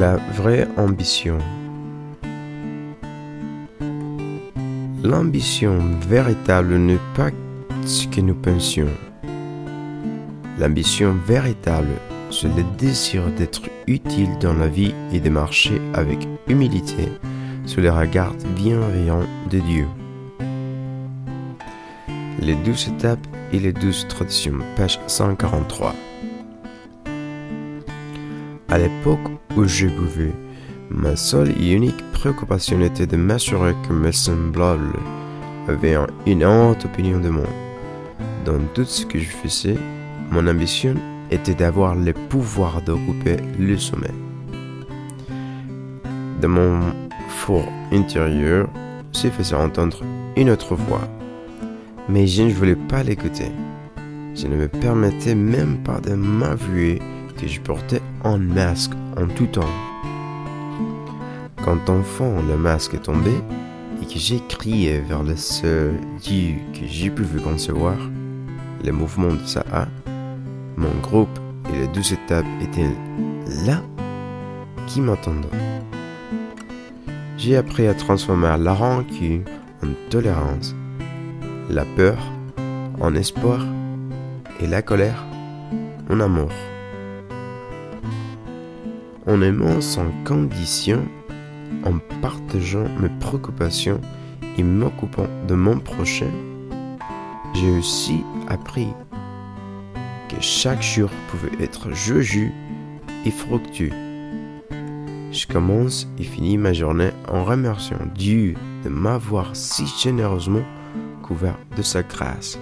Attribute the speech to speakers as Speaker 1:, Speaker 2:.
Speaker 1: La vraie ambition. L'ambition véritable n'est pas ce que nous pensions. L'ambition véritable, c'est le désir d'être utile dans la vie et de marcher avec humilité sous le regard bienveillant de Dieu. Les douze étapes et les douze traditions, page 143. À l'époque où je buvais, ma seule et unique préoccupation était de m'assurer que mes semblables avaient une haute opinion de moi. Dans tout ce que je faisais, mon ambition était d'avoir le pouvoir d'occuper le sommet. Dans mon four intérieur se faisait entendre une autre voix, mais je ne voulais pas l'écouter. Je ne me permettais même pas de m'avouer que je portais un masque en tout temps. Quand enfant le masque est tombé et que j'ai crié vers le seul Dieu que j'ai pu concevoir, le mouvement de Sa'a, mon groupe et les deux étapes étaient là qui m'attendaient. J'ai appris à transformer la rancune en tolérance, la peur en espoir et la colère en amour en aimant sans condition, en partageant mes préoccupations et m'occupant de mon prochain, j'ai aussi appris que chaque jour pouvait être joyeux et fructueux. Je commence et finis ma journée en remerciant Dieu de m'avoir si généreusement couvert de sa grâce.